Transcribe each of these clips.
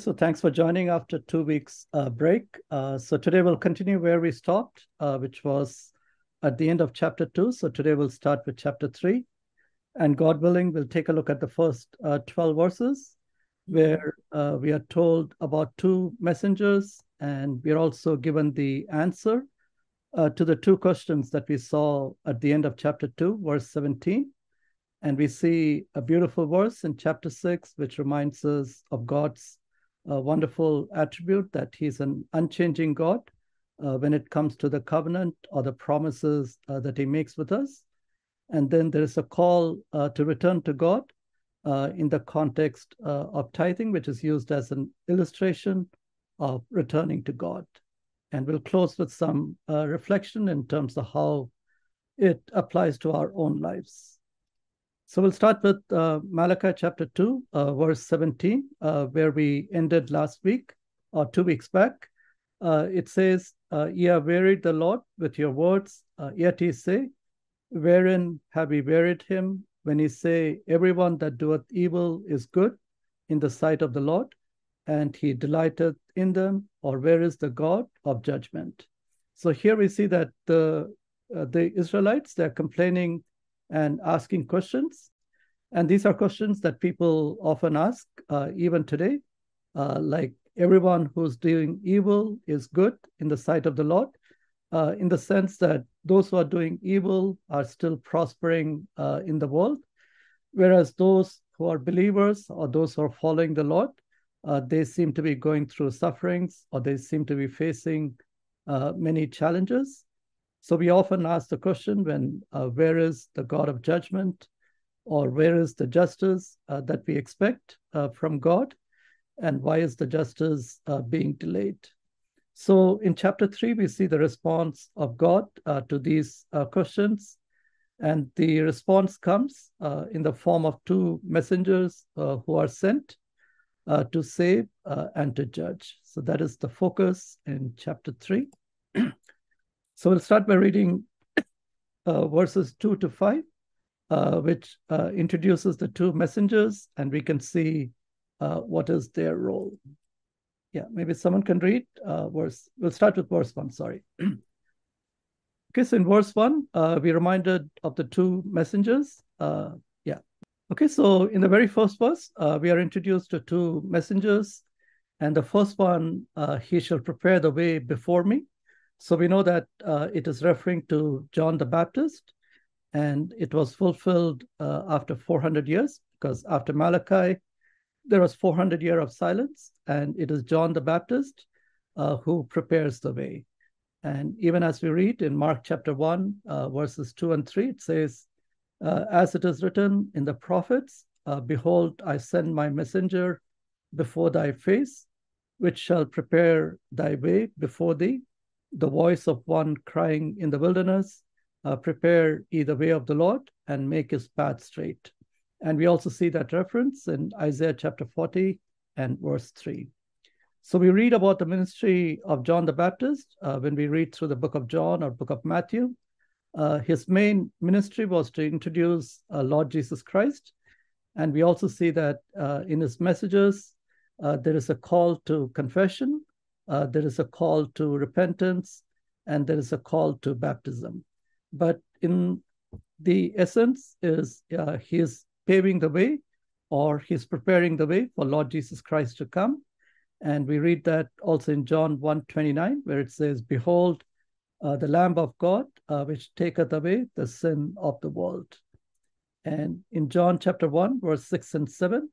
so thanks for joining after two weeks uh, break. Uh, so today we'll continue where we stopped, uh, which was at the end of chapter two. So today we'll start with chapter three. And God willing, we'll take a look at the first uh, 12 verses where uh, we are told about two messengers and we're also given the answer uh, to the two questions that we saw at the end of chapter 2, verse 17. And we see a beautiful verse in chapter 6, which reminds us of God's uh, wonderful attribute that He's an unchanging God uh, when it comes to the covenant or the promises uh, that He makes with us. And then there is a call uh, to return to God uh, in the context uh, of tithing, which is used as an illustration of returning to God. And we'll close with some uh, reflection in terms of how it applies to our own lives. So we'll start with uh, Malachi chapter 2, uh, verse 17, uh, where we ended last week or two weeks back. Uh, it says, uh, Ye have wearied the Lord with your words, uh, yet ye say, Wherein have we wearied him? When ye say, Everyone that doeth evil is good in the sight of the Lord, and he delighteth in them, or where is the God of judgment? So here we see that the the Israelites they're complaining and asking questions, and these are questions that people often ask uh, even today, uh, like everyone who's doing evil is good in the sight of the Lord, uh, in the sense that those who are doing evil are still prospering uh, in the world, whereas those who are believers or those who are following the Lord uh, they seem to be going through sufferings or they seem to be facing uh, many challenges. So we often ask the question when uh, where is the God of judgment or where is the justice uh, that we expect uh, from God and why is the justice uh, being delayed? So in chapter three, we see the response of God to these questions. And the response comes in the form of two messengers who are sent uh, to save uh, and to judge. So that is the focus in chapter 3. so we'll start by reading uh, verses 2 to 5, uh, which uh, introduces the two messengers, and we can see uh, what is their role. Yeah, maybe someone can read verse. We'll start with verse 1, sorry. okay, so in verse 1, we're reminded of the two messengers. Yeah. Okay, so in the very first verse, uh, we are introduced to two messengers. And the first one, uh, he shall prepare the way before me. So we know that uh, it is referring to John the Baptist. And it was fulfilled uh, after 400 years, because after Malachi, there was 400 year of silence. And it is John the Baptist uh, who prepares the way. And even as we read in Mark chapter 1, uh, verses 2 and 3, it says, uh, as it is written in the prophets, uh, Behold, I send my messenger before thy face, which shall prepare thy way before thee. The voice of one crying in the wilderness, uh, Prepare ye the way of the Lord and make his path straight. And we also see that reference in Isaiah chapter 40 and verse 3. So we read about the ministry of John the Baptist uh, when we read through the book of John or book of Matthew. Uh, his main ministry was to introduce uh, Lord Jesus Christ. And we also see that uh, in his messages, uh, there is a call to confession, uh, there is a call to repentance, and there is a call to baptism. But in the essence is uh, he is paving the way or he's preparing the way for Lord Jesus Christ to come. And we read that also in John 1 29, where it says, Behold, uh, the Lamb of God, uh, which taketh away the sin of the world. And in John chapter 1, verse 6 and 7,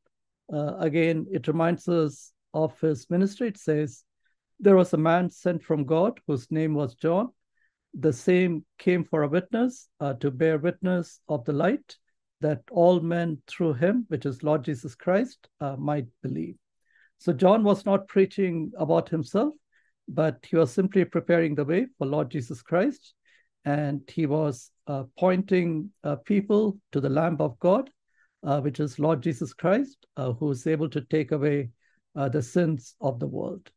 uh, again, it reminds us of his ministry. It says, There was a man sent from God whose name was John. The same came for a witness uh, to bear witness of the light, that all men through him, which is Lord Jesus Christ, uh, might believe. So John was not preaching about himself, but he was simply preparing the way for Lord Jesus Christ. And he was uh, pointing uh, people to the Lamb of God, uh, which is Lord Jesus Christ, uh, who is able to take away the sins of the world.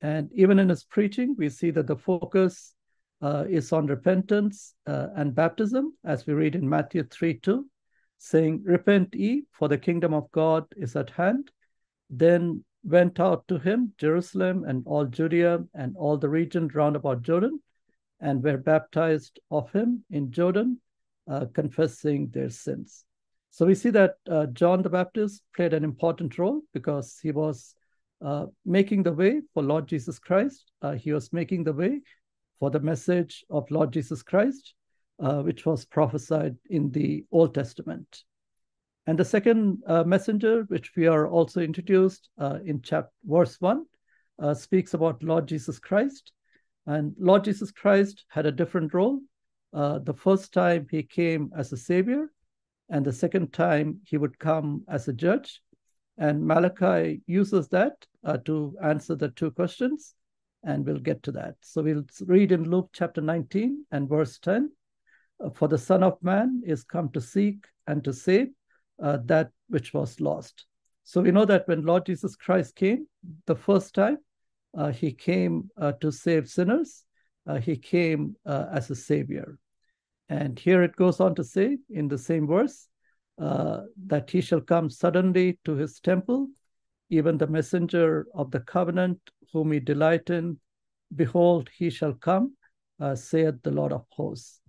And even in his preaching, we see that the focus uh, is on repentance and baptism, as we read in Matthew 3 2, saying, Repent ye, for the kingdom of God is at hand. Then went out to him, Jerusalem and all Judea and all the region round about Jordan, and were baptized of him in Jordan, uh, confessing their sins. So we see that uh, John the Baptist played an important role because he was uh, making the way for Lord Jesus Christ. Uh, he was making the way for the message of Lord Jesus Christ, uh, which was prophesied in the Old Testament. And the second uh, messenger, which we are also introduced uh, in chapter verse one, speaks about Lord Jesus Christ. And Lord Jesus Christ had a different role. The first time he came as a savior, and the second time he would come as a judge. And Malachi uses that uh, to answer the two questions, and we'll get to that. So we'll read in Luke chapter 19 and verse 10 For the Son of Man is come to seek and to save uh, that which was lost. So we know that when Lord Jesus Christ came the first time, uh, he came uh, to save sinners. Uh, he came uh, as a savior. And here it goes on to say in the same verse uh, that he shall come suddenly to his temple, even the messenger of the covenant, whom he delight in. Behold, he shall come, uh, saith the Lord of hosts.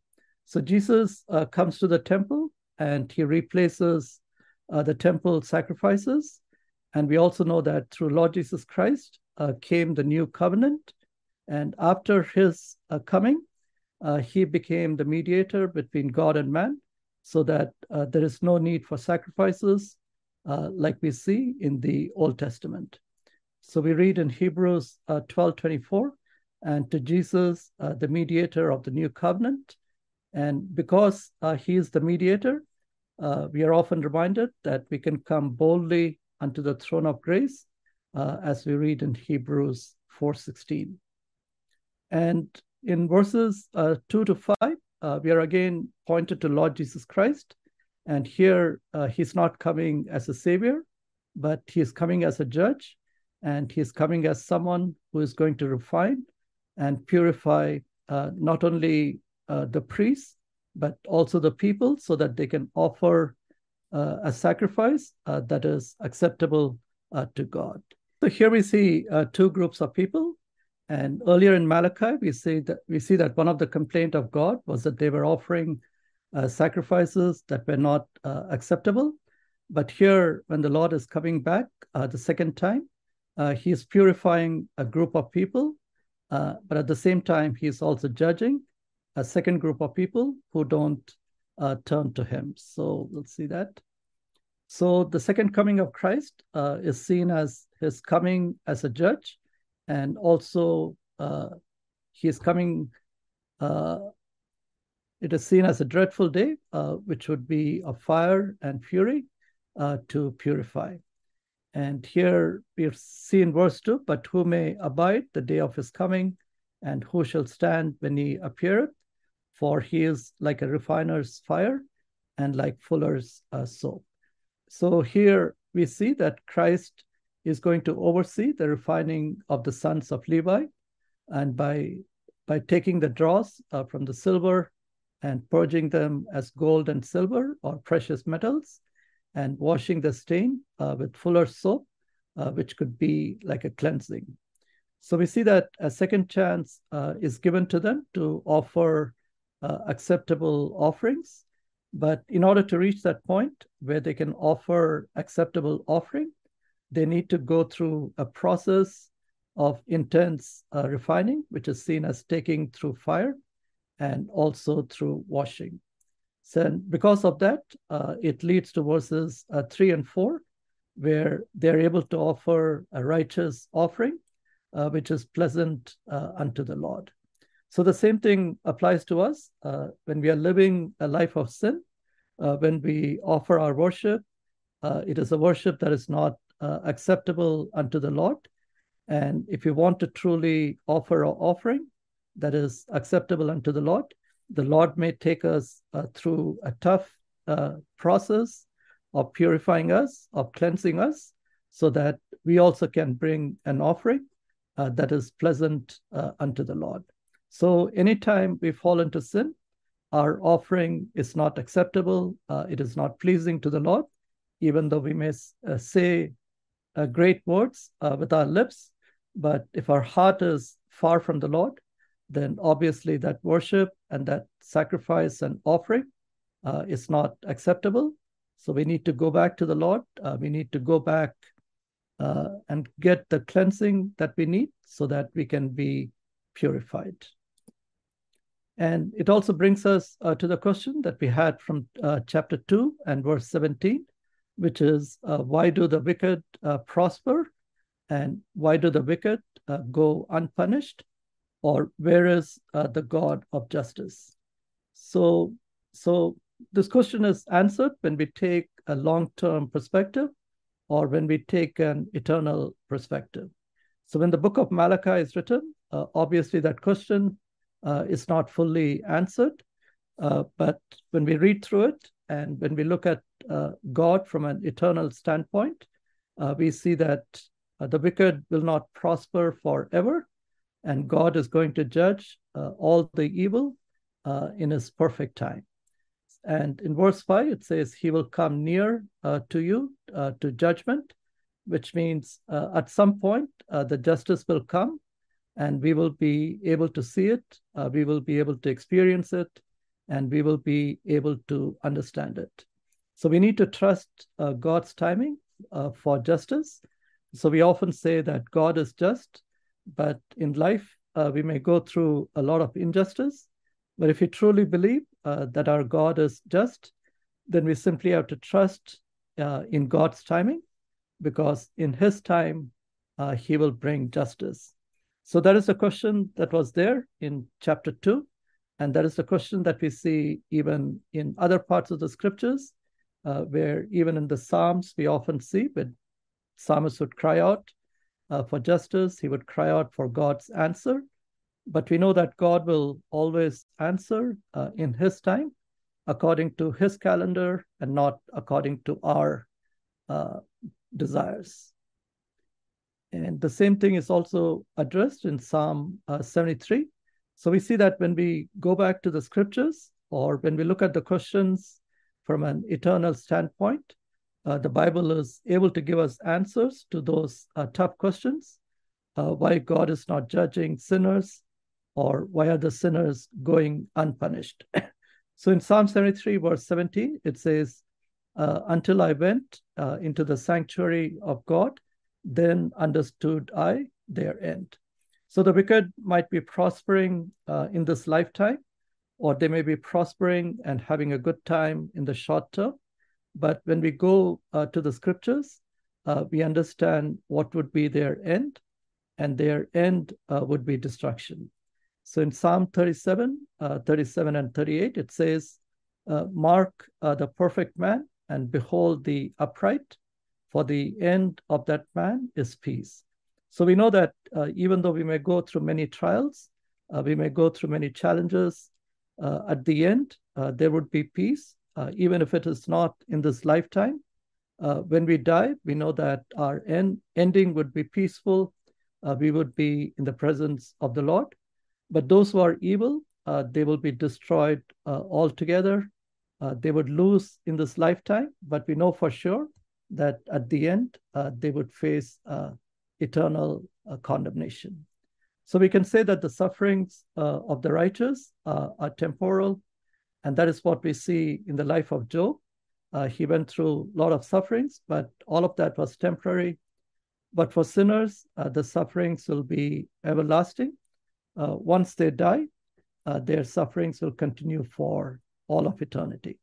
So Jesus uh, comes to the temple and he replaces uh, the temple sacrifices. And we also know that through Lord Jesus Christ uh, came the new covenant. And after his coming, he became the mediator between God and man so that uh, there is no need for sacrifices uh, like we see in the Old Testament. So we read in Hebrews uh, 12 24, and to Jesus, uh, the mediator of the new covenant. And because uh, he is the mediator, uh, we are often reminded that we can come boldly unto the throne of grace, as we read in Hebrews 4:16. And in verses uh, 2 to 5, uh, we are again pointed to Lord Jesus Christ. And here uh, he's not coming as a savior, but he's coming as a judge. And he's coming as someone who is going to refine and purify uh, not only uh, the priests, but also the people so that they can offer uh, a sacrifice that is acceptable to God. So here we see two groups of people and earlier in Malachi, we see that we see that one of the complaint of God was that they were offering uh, sacrifices that were not uh, acceptable. But here, when the Lord is coming back uh, the second time, uh, He is purifying a group of people, uh, but at the same time, He is also judging a second group of people who don't uh, turn to Him. So we'll see that. So the second coming of Christ is seen as His coming as a judge and also uh, he is coming. Uh, it is seen as a dreadful day, uh, which would be of fire and fury uh, to purify. And here we see in verse 2 But who may abide the day of his coming, and who shall stand when he appeareth? For he is like a refiner's fire and like fuller's uh, soap. So here we see that Christ is going to oversee the refining of the sons of Levi. And by, by taking the dross uh, from the silver and purging them as gold and silver or precious metals, and washing the stain uh, with fuller soap, uh, which could be like a cleansing. So we see that a second chance uh, is given to them to offer uh, acceptable offerings. But in order to reach that point where they can offer acceptable offering, they need to go through a process of intense uh, refining, which is seen as taking through fire and also through washing. So because of that, uh, it leads to verses uh, three and four, where they're able to offer a righteous offering, uh, which is pleasant uh, unto the Lord. So the same thing applies to us uh, when we are living a life of sin. when we offer our worship, it is a worship that is not uh, acceptable unto the Lord. And if you want to truly offer an offering that is acceptable unto the Lord, the Lord may take us uh, through a tough uh, process of purifying us, of cleansing us, so that we also can bring an offering uh, that is pleasant uh, unto the Lord. So, anytime we fall into sin, our offering is not acceptable, uh, it is not pleasing to the Lord, even though we may say uh, great words uh, with our lips, but if our heart is far from the Lord, then obviously that worship and that sacrifice and offering uh, is not acceptable. So we need to go back to the Lord. Uh, we need to go back uh, and get the cleansing that we need so that we can be purified. And it also brings us uh, to the question that we had from chapter 2 and verse 17, which is uh, why do the wicked uh, prosper and why do the wicked uh, go unpunished? Or where is uh, the God of justice? So, so this question is answered when we take a long-term perspective or when we take an eternal perspective. So when the book of Malachi is written, uh, obviously that question uh, is not fully answered. But when we read through it and when we look at uh, God from an eternal standpoint, uh, we see that uh, the wicked will not prosper forever, and God is going to judge all the evil in his perfect time. And in verse 5, it says, He will come near uh, to you uh, to judgment, which means uh, at some point uh, the justice will come and we will be able to see it, uh, we will be able to experience it, and we will be able to understand it. So we need to trust uh, God's timing for justice. So we often say that God is just, but in life, we may go through a lot of injustice. But if we truly believe uh, that our God is just, then we simply have to trust uh, in God's timing, because in His time, uh, He will bring justice. So that is a question that was there in chapter 2. And that is a question that we see even in other parts of the scriptures, uh, where even in the Psalms, we often see when psalmist would cry out uh, for justice, he would cry out for God's answer. But we know that God will always answer uh, in His time, according to His calendar, and not according to our uh, desires. And the same thing is also addressed in Psalm uh, 73. So we see that when we go back to the scriptures or when we look at the questions from an eternal standpoint, uh, the Bible is able to give us answers to those uh, tough questions. Uh, why God is not judging sinners, or why are the sinners going unpunished? so in Psalm 73, verse 17, it says, uh, Until I went uh, into the sanctuary of God, then understood I their end. So the wicked might be prospering in this lifetime, or they may be prospering and having a good time in the short term. But when we go uh, to the scriptures, uh, we understand what would be their end, and their end uh, would be destruction. So in Psalm 37, uh, 37 and 38, it says, uh, Mark uh, the perfect man and behold the upright, for the end of that man is peace. So we know that even though we may go through many trials, we may go through many challenges, uh, at the end, there would be peace, even if it is not in this lifetime. when we die, we know that our end, ending would be peaceful. we would be in the presence of the Lord. But those who are evil, uh, they will be destroyed uh, altogether. Uh, they would lose in this lifetime, but we know for sure that at the end, uh, they would face uh, eternal uh, condemnation. So we can say that the sufferings of the righteous are temporal, and that is what we see in the life of Job. he went through a lot of sufferings, but all of that was temporary. But for sinners, the sufferings will be everlasting uh, once they die, uh, their sufferings will continue for all of eternity.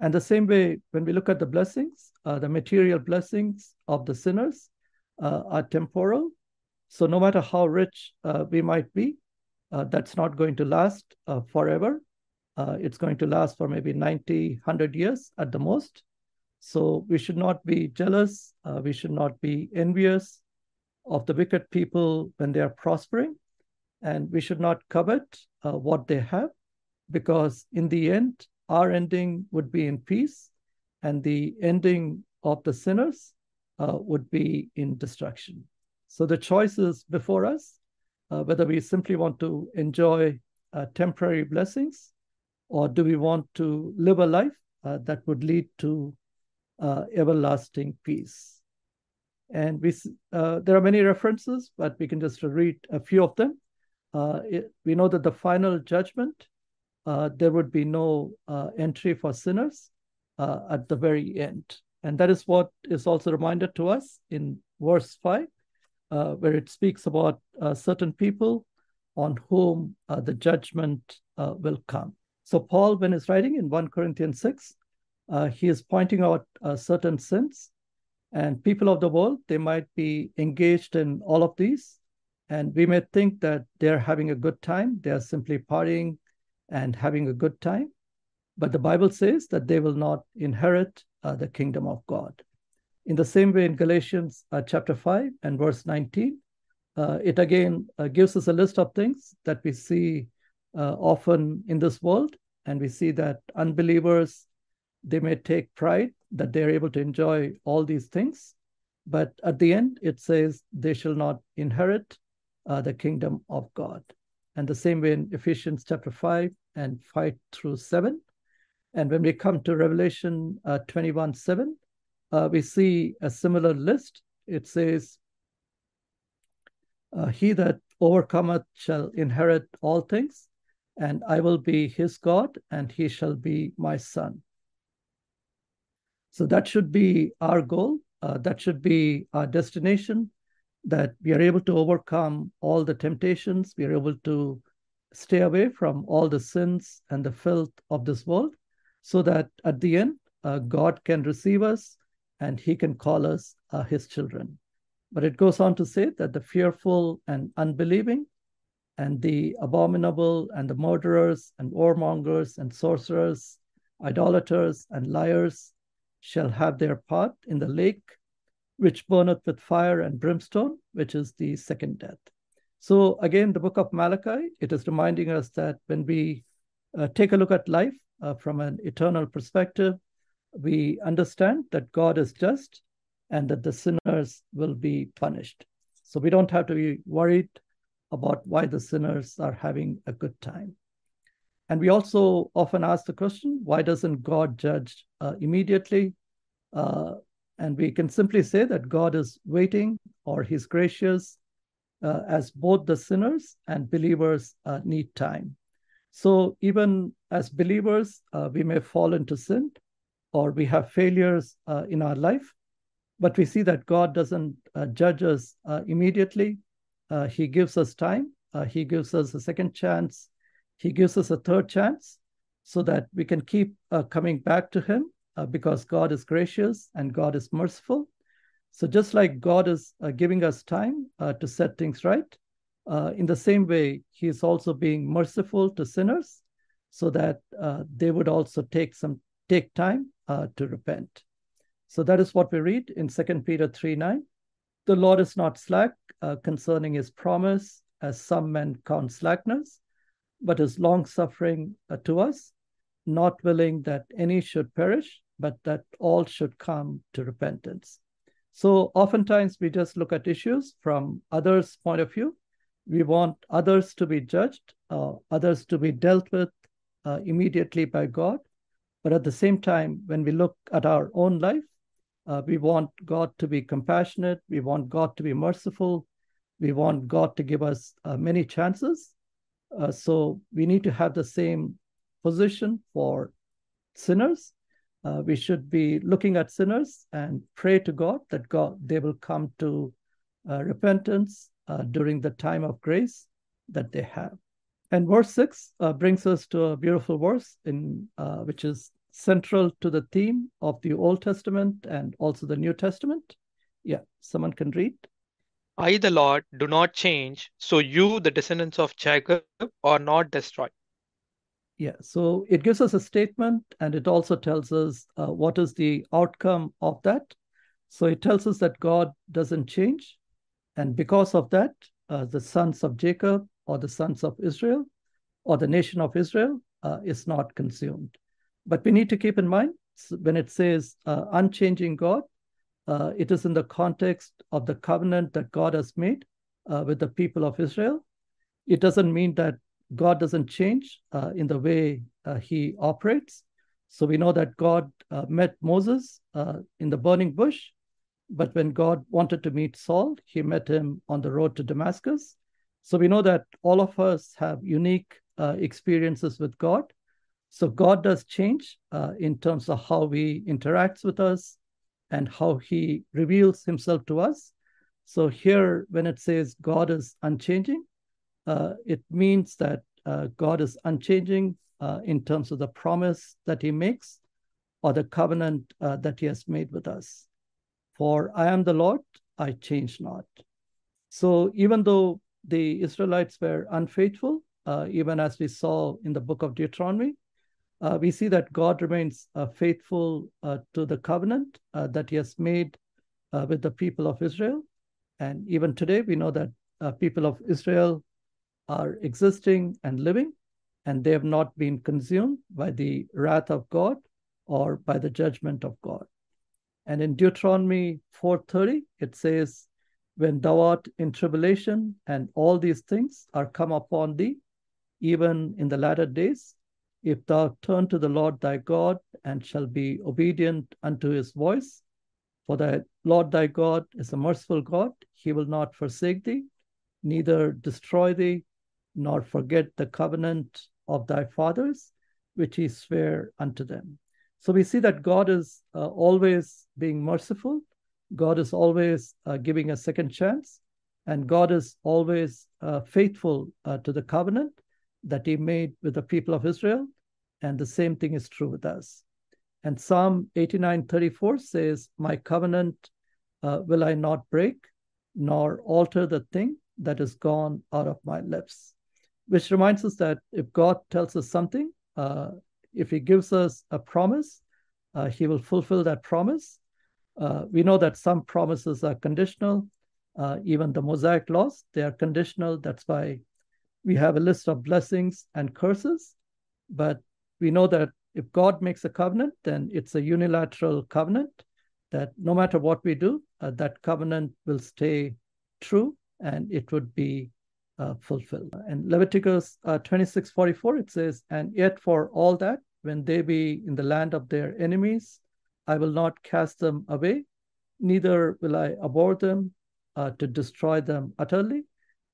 And the same way, when we look at the blessings, uh, the material blessings of the sinners uh, are temporal. So no matter how rich uh, we might be, uh, that's not going to last forever. it's going to last for maybe 90, 100 years at the most. So we should not be jealous. we should not be envious of the wicked people when they are prospering and we should not covet uh, what they have because in the end our ending would be in peace and the ending of the sinners uh, would be in destruction so the choice is before us uh, whether we simply want to enjoy uh, temporary blessings or do we want to live a life uh, that would lead to uh, everlasting peace And we uh, there are many references, but we can just read a few of them. Uh, it, we know that the final judgment, there would be no entry for sinners at the very end. And that is what is also reminded to us in verse 5, uh, where it speaks about uh, certain people on whom uh, the judgment uh, will come. So, Paul, when he's writing in 1 Corinthians 6, he is pointing out certain sins and people of the world, they might be engaged in all of these. And we may think that they're having a good time. They're simply partying and having a good time. But the Bible says that they will not inherit uh, the kingdom of God. In the same way, in Galatians uh, chapter 5 and verse 19, uh, it again uh, gives us a list of things that we see uh, often in this world. And we see that unbelievers, they may take pride that they're able to enjoy all these things. But at the end, it says they shall not inherit uh, the kingdom of God. And the same way in Ephesians chapter 5 and 5 through 7. And when we come to Revelation uh, 21 7, uh, we see a similar list. It says, uh, He that overcometh shall inherit all things, and I will be his God, and he shall be my son. So that should be our goal. Uh, that should be our destination, that we are able to overcome all the temptations. We are able to stay away from all the sins and the filth of this world so that at the end, uh, God can receive us and he can call us uh, his children. But it goes on to say that the fearful and unbelieving and the abominable and the murderers and warmongers and sorcerers, idolaters and liars, shall have their part in the lake which burneth with fire and brimstone, which is the second death. So again, the book of Malachi, it is reminding us that when we uh, take a look at life uh, from an eternal perspective, we understand that God is just and that the sinners will be punished. So we don't have to be worried about why the sinners are having a good time. And we also often ask the question why doesn't God judge uh, immediately? Uh, and we can simply say that God is waiting or He's gracious uh, as both the sinners and believers uh, need time. So even as believers, uh, we may fall into sin or we have failures uh, in our life, but we see that God doesn't judge us immediately. he gives us time. he gives us a second chance he gives us a third chance so that we can keep uh, coming back to Him uh, because God is gracious and God is merciful. So, just like God is uh, giving us time uh, to set things right, uh, in the same way, He is also being merciful to sinners so that uh, they would also take some take time to repent. So that is what we read in 2 Peter 3 9. The Lord is not slack concerning his promise, as some men count slackness, but is long suffering uh, to us, not willing that any should perish, but that all should come to repentance. So oftentimes we just look at issues from others' point of view. We want others to be judged, uh, others to be dealt with uh, immediately by God. But at the same time, when we look at our own life, uh, we want God to be compassionate. We want God to be merciful. We want God to give us uh, many chances. Uh, so we need to have the same position for sinners. Uh, we should be looking at sinners and pray to God that God they will come to uh, repentance uh, during the time of grace that they have. And verse six uh, brings us to a beautiful verse in uh, which is central to the theme of the Old Testament and also the New Testament. Yeah, someone can read. I, the Lord, do not change, so you, the descendants of Jacob, are not destroyed. Yeah, so it gives us a statement and it also tells us uh, what is the outcome of that. So it tells us that God doesn't change. And because of that, uh, the sons of Jacob or the sons of Israel or the nation of Israel uh, is not consumed. But we need to keep in mind when it says uh, unchanging God, uh, it is in the context of the covenant that God has made uh, with the people of Israel. It doesn't mean that God doesn't change uh, in the way uh, he operates. So we know that God met Moses in the burning bush, But when God wanted to meet Saul, he met him on the road to Damascus. So we know that all of us have unique uh, experiences with God. So God does change uh, in terms of how he interacts with us and how he reveals himself to us. So here, when it says God is unchanging, uh, it means that uh, God is unchanging uh, in terms of the promise that he makes or the covenant uh, that he has made with us. For I am the Lord, I change not. So even though the Israelites were unfaithful, uh, even as we saw in the book of Deuteronomy, uh, we see that God remains uh, faithful uh, to the covenant uh, that He has made uh, with the people of Israel. And even today, we know that people of Israel are existing and living, and they have not been consumed by the wrath of God or by the judgment of God. And in Deuteronomy 4:30, it says, When thou art in tribulation, and all these things are come upon thee, even in the latter days, if thou turn to the Lord thy God, and shall be obedient unto his voice, for the Lord thy God is a merciful God, he will not forsake thee, neither destroy thee, nor forget the covenant of thy fathers, which he sware unto them. So we see that God is uh, always being merciful. God is always uh, giving a second chance. And God is always uh, faithful uh, to the covenant that he made with the people of Israel. And the same thing is true with us. And Psalm 89 34 says, My covenant uh, will I not break, nor alter the thing that is gone out of my lips. Which reminds us that if God tells us something, uh, if he gives us a promise, uh, he will fulfill that promise. Uh, we know that some promises are conditional. Uh, even the Mosaic laws, they are conditional. That's why we have a list of blessings and curses. But we know that if God makes a covenant, then it's a unilateral covenant that no matter what we do, uh, that covenant will stay true and it would be uh, fulfilled. And Leviticus uh, 26 44, it says, And yet for all that, when they be in the land of their enemies, I will not cast them away, neither will I abhor them uh, to destroy them utterly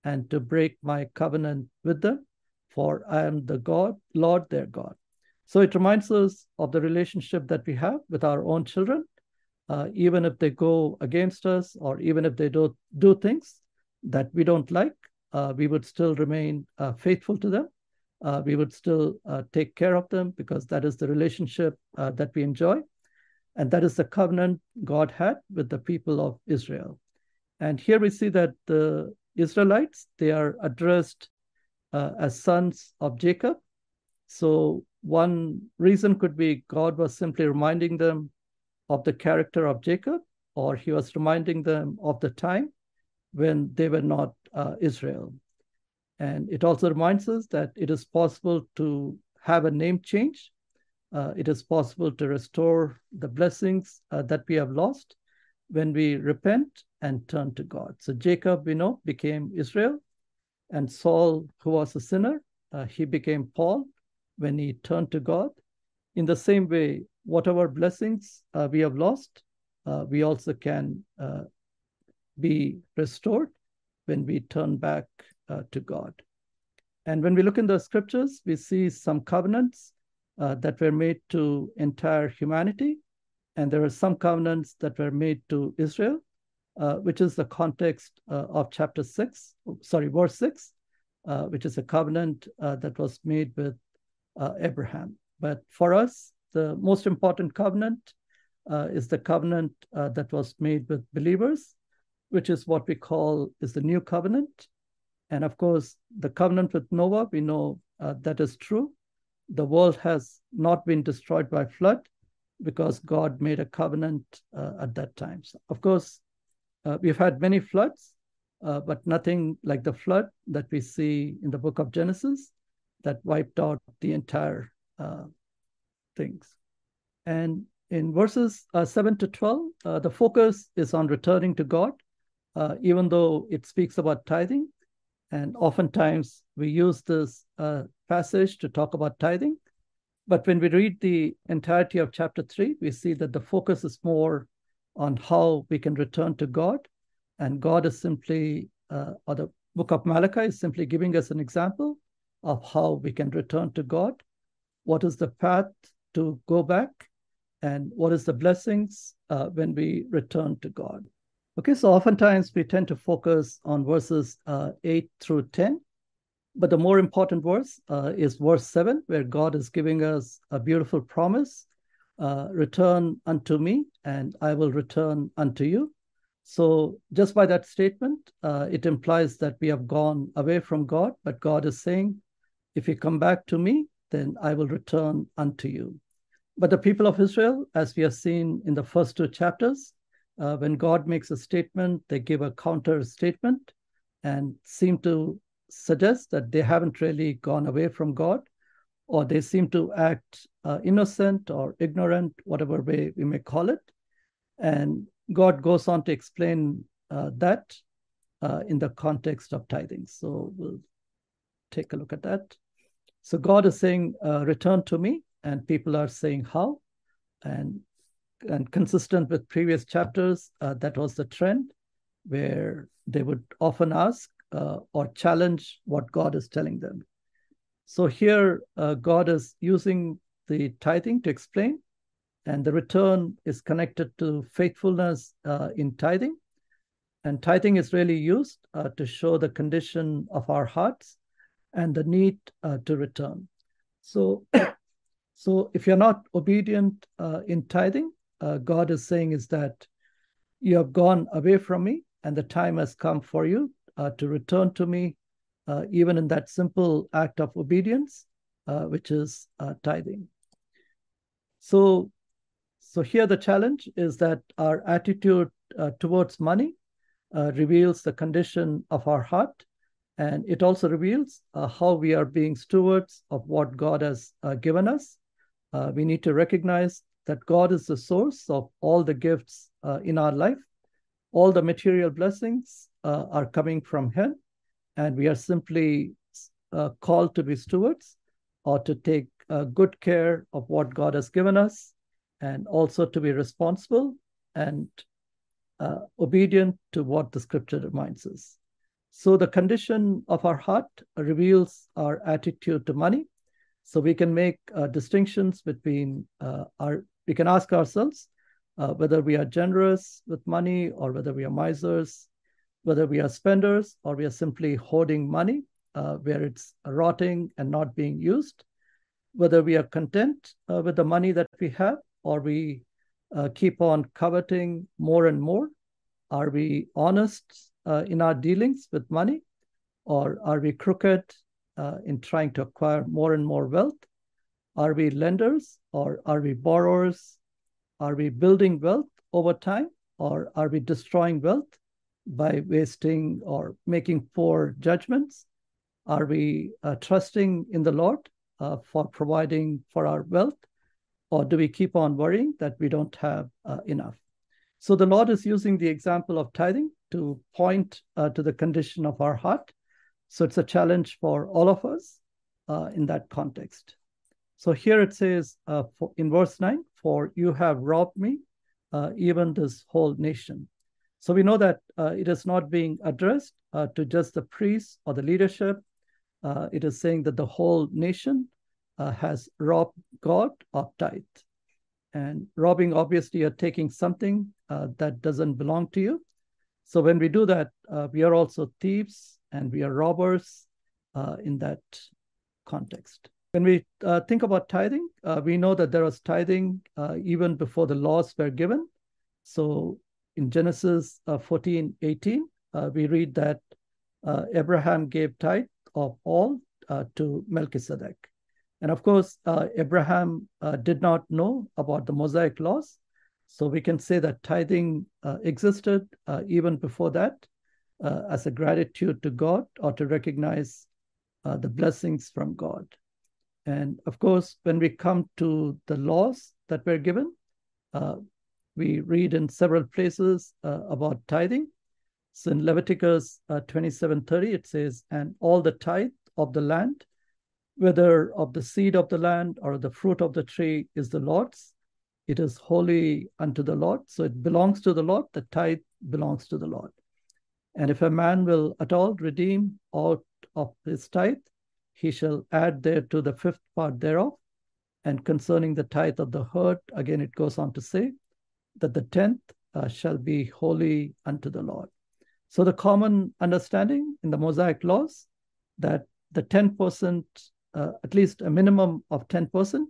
and to break my covenant with them, for I am the God, Lord their God. So it reminds us of the relationship that we have with our own children. Uh, even if they go against us or even if they don't do things that we don't like, uh, we would still remain uh, faithful to them. Uh, we would still uh, take care of them because that is the relationship that we enjoy. And that is the covenant God had with the people of Israel. And here we see that the Israelites, they are addressed uh, as sons of Jacob. So one reason could be God was simply reminding them of the character of Jacob, or he was reminding them of the time when they were not uh, Israel. And it also reminds us that it is possible to have a name change. Uh, it is possible to restore the blessings uh, that we have lost when we repent and turn to God. So Jacob, we know, became Israel, and Saul, who was a sinner, uh, he became Paul when he turned to God. In the same way, whatever blessings uh, we have lost, uh, we also can uh, be restored when we turn back to God. And when we look in the scriptures, we see some covenants uh, that were made to entire humanity. And there are some covenants that were made to Israel, uh, which is the context uh, of chapter 6, sorry, verse 6, uh, which is a covenant uh, that was made with Abraham. But for us, the most important covenant is the covenant that was made with believers, which is what we call is the new covenant and of course, the covenant with Noah, we know uh, that is true. The world has not been destroyed by flood because God made a covenant uh, at that time. So of course, uh, we've had many floods, uh, but nothing like the flood that we see in the book of Genesis that wiped out the entire uh, things. And in verses uh, 7 to 12, the focus is on returning to God, even though it speaks about tithing and oftentimes we use this uh, passage to talk about tithing. But when we read the entirety of chapter three, we see that the focus is more on how we can return to God. And God is simply, uh, or the book of Malachi is simply giving us an example of how we can return to God. What is the path to go back? And what is the blessings uh, when we return to God? Okay, so oftentimes we tend to focus on verses uh, 8 through 10. But the more important verse uh, is verse 7, where God is giving us a beautiful promise uh, return unto me, and I will return unto you. So, just by that statement, uh, it implies that we have gone away from God, but God is saying, if you come back to me, then I will return unto you. But the people of Israel, as we have seen in the first two chapters, uh, when God makes a statement, they give a counter statement and seem to suggest that they haven't really gone away from God, or they seem to act uh, innocent or ignorant, whatever way we may call it. And God goes on to explain uh, that uh, in the context of tithing. So we'll take a look at that. So God is saying, uh, Return to me, and people are saying, How? And and consistent with previous chapters, uh, that was the trend where they would often ask uh, or challenge what God is telling them. So here, uh, God is using the tithing to explain, and the return is connected to faithfulness uh, in tithing. And tithing is really used uh, to show the condition of our hearts and the need uh, to return. So, so if you're not obedient uh, in tithing, uh, God is saying is that you have gone away from me, and the time has come for you uh, to return to me, uh, even in that simple act of obedience, uh, which is uh, tithing. So, so here the challenge is that our attitude uh, towards money reveals the condition of our heart, and it also reveals how we are being stewards of what God has given us. we need to recognize that God is the source of all the gifts uh, in our life. All the material blessings uh, are coming from Him, and we are simply uh, called to be stewards or to take uh, good care of what God has given us, and also to be responsible and uh, obedient to what the scripture reminds us. So, the condition of our heart reveals our attitude to money. So, we can make uh, distinctions between our we can ask ourselves uh, whether we are generous with money or whether we are misers, whether we are spenders or we are simply hoarding money uh, where it's rotting and not being used, whether we are content uh, with the money that we have or we uh, keep on coveting more and more. Are we honest uh, in our dealings with money or are we crooked uh, in trying to acquire more and more wealth? Are we lenders or are we borrowers? Are we building wealth over time or are we destroying wealth by wasting or making poor judgments? Are we uh, trusting in the Lord uh, for providing for our wealth? Or do we keep on worrying that we don't have uh, enough? So the Lord is using the example of tithing to point uh, to the condition of our heart. So it's a challenge for all of us uh, in that context. So here it says uh, for, in verse 9, for you have robbed me, uh, even this whole nation. So we know that uh, it is not being addressed uh, to just the priests or the leadership. Uh, it is saying that the whole nation uh, has robbed God of tithe. And robbing, obviously, you're taking something that doesn't belong to you. So when we do that, we are also thieves and we are robbers in that context. When we uh, think about tithing, uh, we know that there was tithing uh, even before the laws were given. So in Genesis uh, 14, 18, uh, we read that uh, Abraham gave tithe of all to Melchizedek. And of course, Abraham did not know about the Mosaic laws. So we can say that tithing existed even before that as a gratitude to God or to recognize the blessings from God. And of course, when we come to the laws that were given, uh, we read in several places uh, about tithing. So in Leviticus uh, 27:30, it says, "And all the tithe of the land, whether of the seed of the land or the fruit of the tree, is the Lord's. it is holy unto the Lord. So it belongs to the Lord. The tithe belongs to the Lord. And if a man will at all redeem out of his tithe, he shall add there to the fifth part thereof. And concerning the tithe of the herd, again it goes on to say that the tenth uh, shall be holy unto the Lord. So the common understanding in the Mosaic laws that the 10%, uh, at least a minimum of 10%,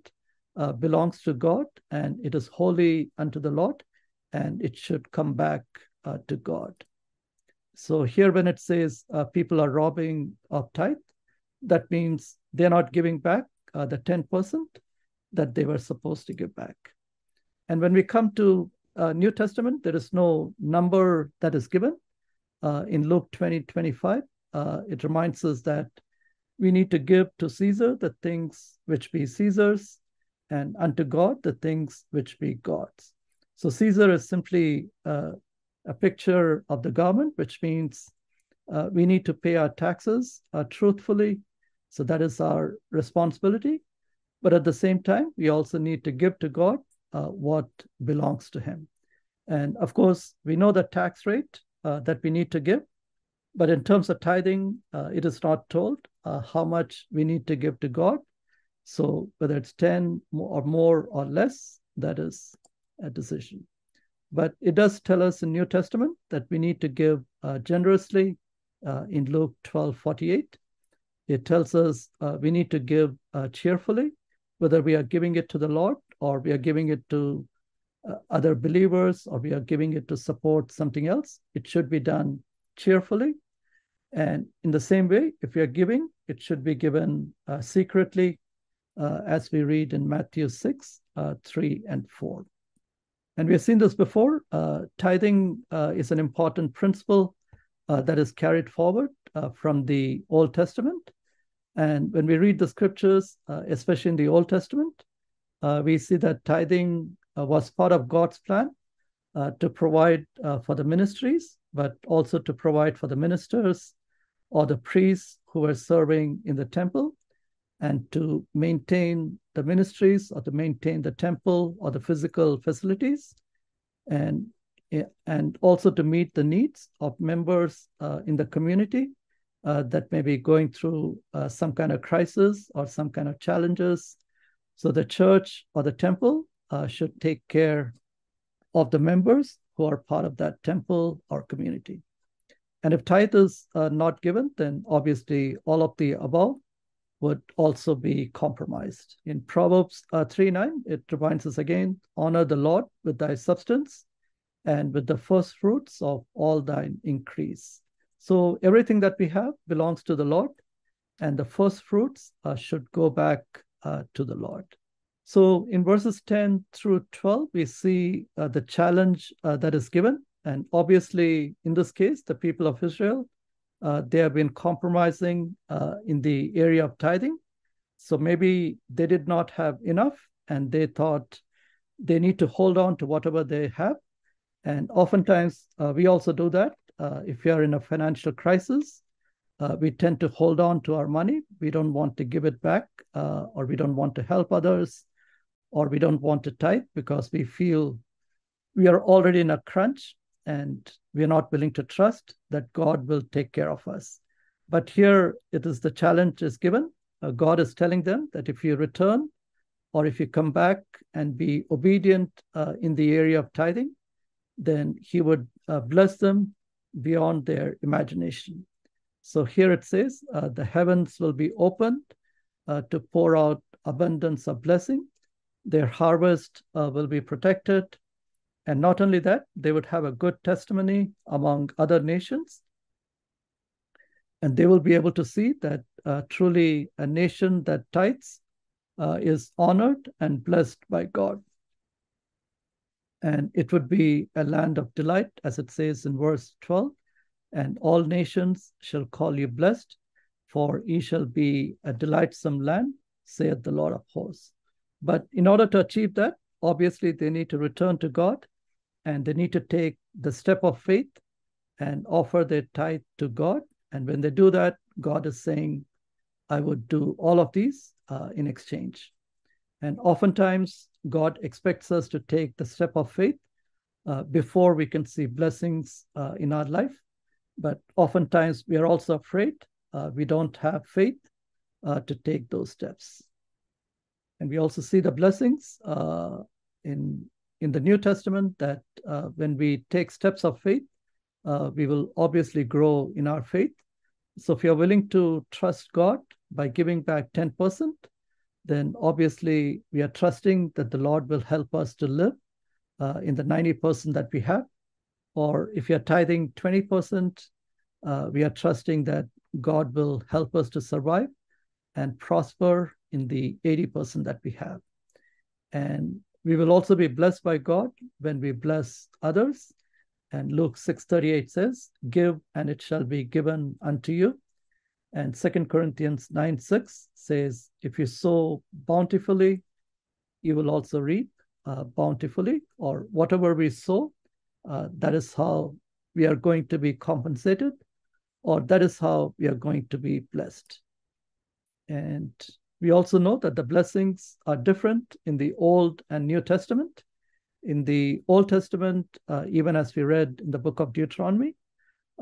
uh, belongs to God and it is holy unto the Lord and it should come back uh, to God. So here, when it says uh, people are robbing of tithe, that means they're not giving back uh, the 10% that they were supposed to give back. And when we come to uh, New Testament, there is no number that is given. Uh, in Luke 20, 25, uh, it reminds us that we need to give to Caesar the things which be Caesar's, and unto God the things which be God's. So Caesar is simply uh, a picture of the government, which means uh, we need to pay our taxes uh, truthfully. So that is our responsibility. But at the same time, we also need to give to God uh, what belongs to Him. And of course, we know the tax rate uh, that we need to give. But in terms of tithing, uh, it is not told how much we need to give to God so whether it's 10 or more or less, that is a decision. But it does tell us in New Testament that we need to give uh, generously uh, in Luke 12, 48. It tells us uh, we need to give uh, cheerfully, whether we are giving it to the Lord or we are giving it to uh, other believers or we are giving it to support something else. It should be done cheerfully. And in the same way, if we are giving, it should be given uh, secretly uh, as we read in Matthew 6, uh, 3, and 4. And we have seen this before. Tithing is an important principle that is carried forward uh, from the Old Testament. And when we read the scriptures, uh, especially in the Old Testament, uh, we see that tithing uh, was part of God's plan to provide for the ministries, but also to provide for the ministers or the priests who were serving in the temple and to maintain the ministries or to maintain the temple or the physical facilities and eh, and also to meet the needs of members uh, in the community uh, that may be going through uh, some kind of crisis or some kind of challenges so the church or the temple uh, should take care of the members who are part of that temple or community and if tithe is uh, not given then obviously all of the above would also be compromised. In Proverbs uh, 3 9, it reminds us again honor the Lord with thy substance and with the first fruits of all thine increase. So everything that we have belongs to the Lord, and the first fruits uh, should go back uh, to the Lord. So in verses 10 through 12, we see uh, the challenge uh, that is given. And obviously, in this case, the people of Israel uh, they have been compromising uh, in the area of tithing. So maybe they did not have enough and they thought they need to hold on to whatever they have. And oftentimes we also do that. Uh, if are in a financial crisis, uh, we tend to hold on to our money. We don't want to give it back, uh, or we don't want to help others, or we don't want to tithe because we feel we are already in a crunch and we are not willing to trust that God will take care of us. But here it is the challenge is given. Uh, God is telling them that if you return or if you come back and be obedient uh, in the area of tithing, then He would uh, bless them beyond their imagination. So here it says, uh, the heavens will be opened uh, to pour out abundance of blessing. Their harvest uh, will be protected and not only that, they would have a good testimony among other nations. And they will be able to see that uh, truly a nation that tithes uh, is honored and blessed by God. And it would be a land of delight, as it says in verse 12 and all nations shall call you blessed, for ye shall be a delightsome land, saith the Lord of hosts. But in order to achieve that, obviously they need to return to God and they need to take the step of faith and offer their tithe to God. And when they do that, God is saying, I would do all of these uh, in exchange. And oftentimes, God expects us to take the step of faith uh, before we can see blessings uh, in our life. But oftentimes, we are also afraid. Uh, we don't have faith uh, to take those steps. And we also see the blessings uh, in, in the New Testament that uh, when we take steps of faith, we will obviously grow in our faith. So if you're willing to trust God by giving back 10%, then obviously we are trusting that the Lord will help us to live uh, in the 90% that we have. Or if you're tithing 20%, uh, we are trusting that God will help us to survive and prosper in the 80% that we have. And we will also be blessed by God when we bless others. And Luke 6:38 says, "Give and it shall be given unto you." And Second Corinthians 9 6 says, If you sow bountifully, you will also reap uh, bountifully, or whatever we sow, uh, that is how we are going to be compensated, or that is how we are going to be blessed. And we also know that the blessings are different in the Old and New Testament. In the Old Testament, uh, even as we read in the book of Deuteronomy,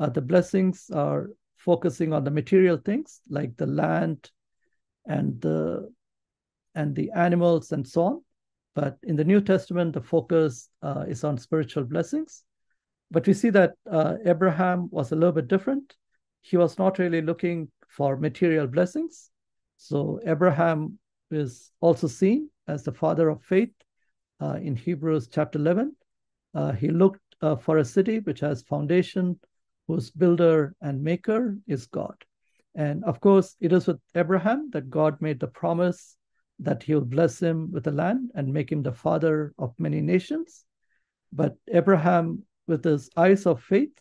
uh, the blessings are focusing on the material things like the land and the and the animals and so on. But in the New Testament, the focus uh, is on spiritual blessings. But we see that uh, Abraham was a little bit different. He was not really looking for material blessings. So Abraham is also seen as the father of faith uh, in Hebrews chapter 11. Uh, he looked uh, for a city which has foundation whose builder and maker is God. And of course, it is with Abraham that God made the promise that he will bless him with the land and make him the father of many nations. But Abraham, with his eyes of faith,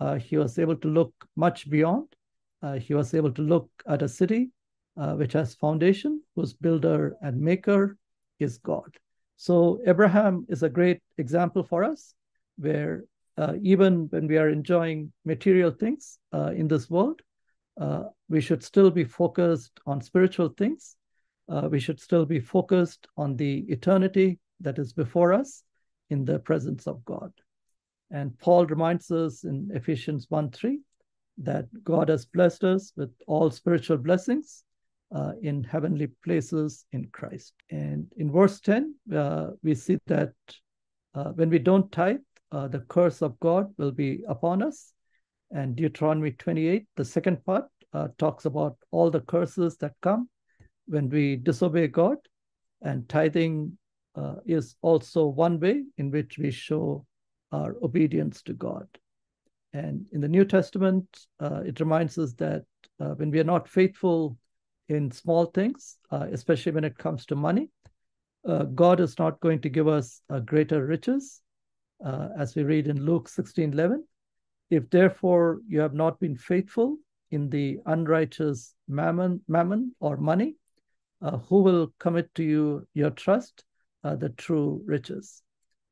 uh, he was able to look much beyond. Uh, he was able to look at a city uh, which has foundation, whose builder and maker is God. So Abraham is a great example for us, where uh, even when we are enjoying material things uh, in this world, uh, we should still be focused on spiritual things. Uh, we should still be focused on the eternity that is before us in the presence of God. And Paul reminds us in Ephesians 1 3 that God has blessed us with all spiritual blessings uh, in heavenly places in Christ. And in verse 10, uh, we see that uh, when we don't tithe, uh, the curse of God will be upon us. And Deuteronomy 28, the second part, uh, talks about all the curses that come when we disobey God. And tithing uh, is also one way in which we show our obedience to God. And in the New Testament, uh, it reminds us that uh, when we are not faithful in small things, uh, especially when it comes to money, God is not going to give us greater riches uh, as we read in Luke 16 11. If therefore you have not been faithful in the unrighteous mammon, mammon or money, uh, who will commit to you your trust, uh, the true riches?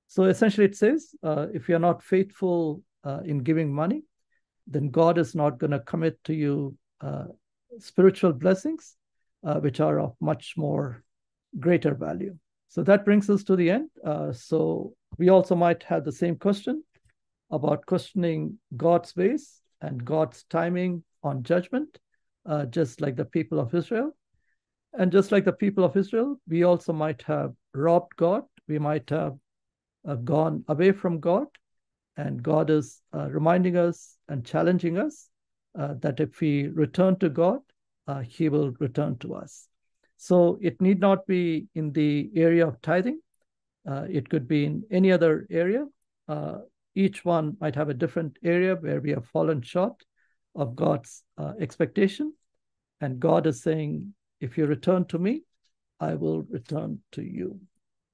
So essentially, it says uh, if you're not faithful uh, in giving money, then God is not going to commit to you uh, spiritual blessings, which are of much more greater value. So that brings us to the end. so we also might have the same question about questioning God's ways and God's timing on judgment, uh, just like the people of Israel. And just like the people of Israel, we also might have robbed God. We might have uh, gone away from God. And God is uh, reminding us and challenging us uh, that if we return to God, uh, He will return to us. So it need not be in the area of tithing, uh, it could be in any other area. Uh, each one might have a different area where we have fallen short of God's uh, expectation. And God is saying, if you return to me, I will return to you.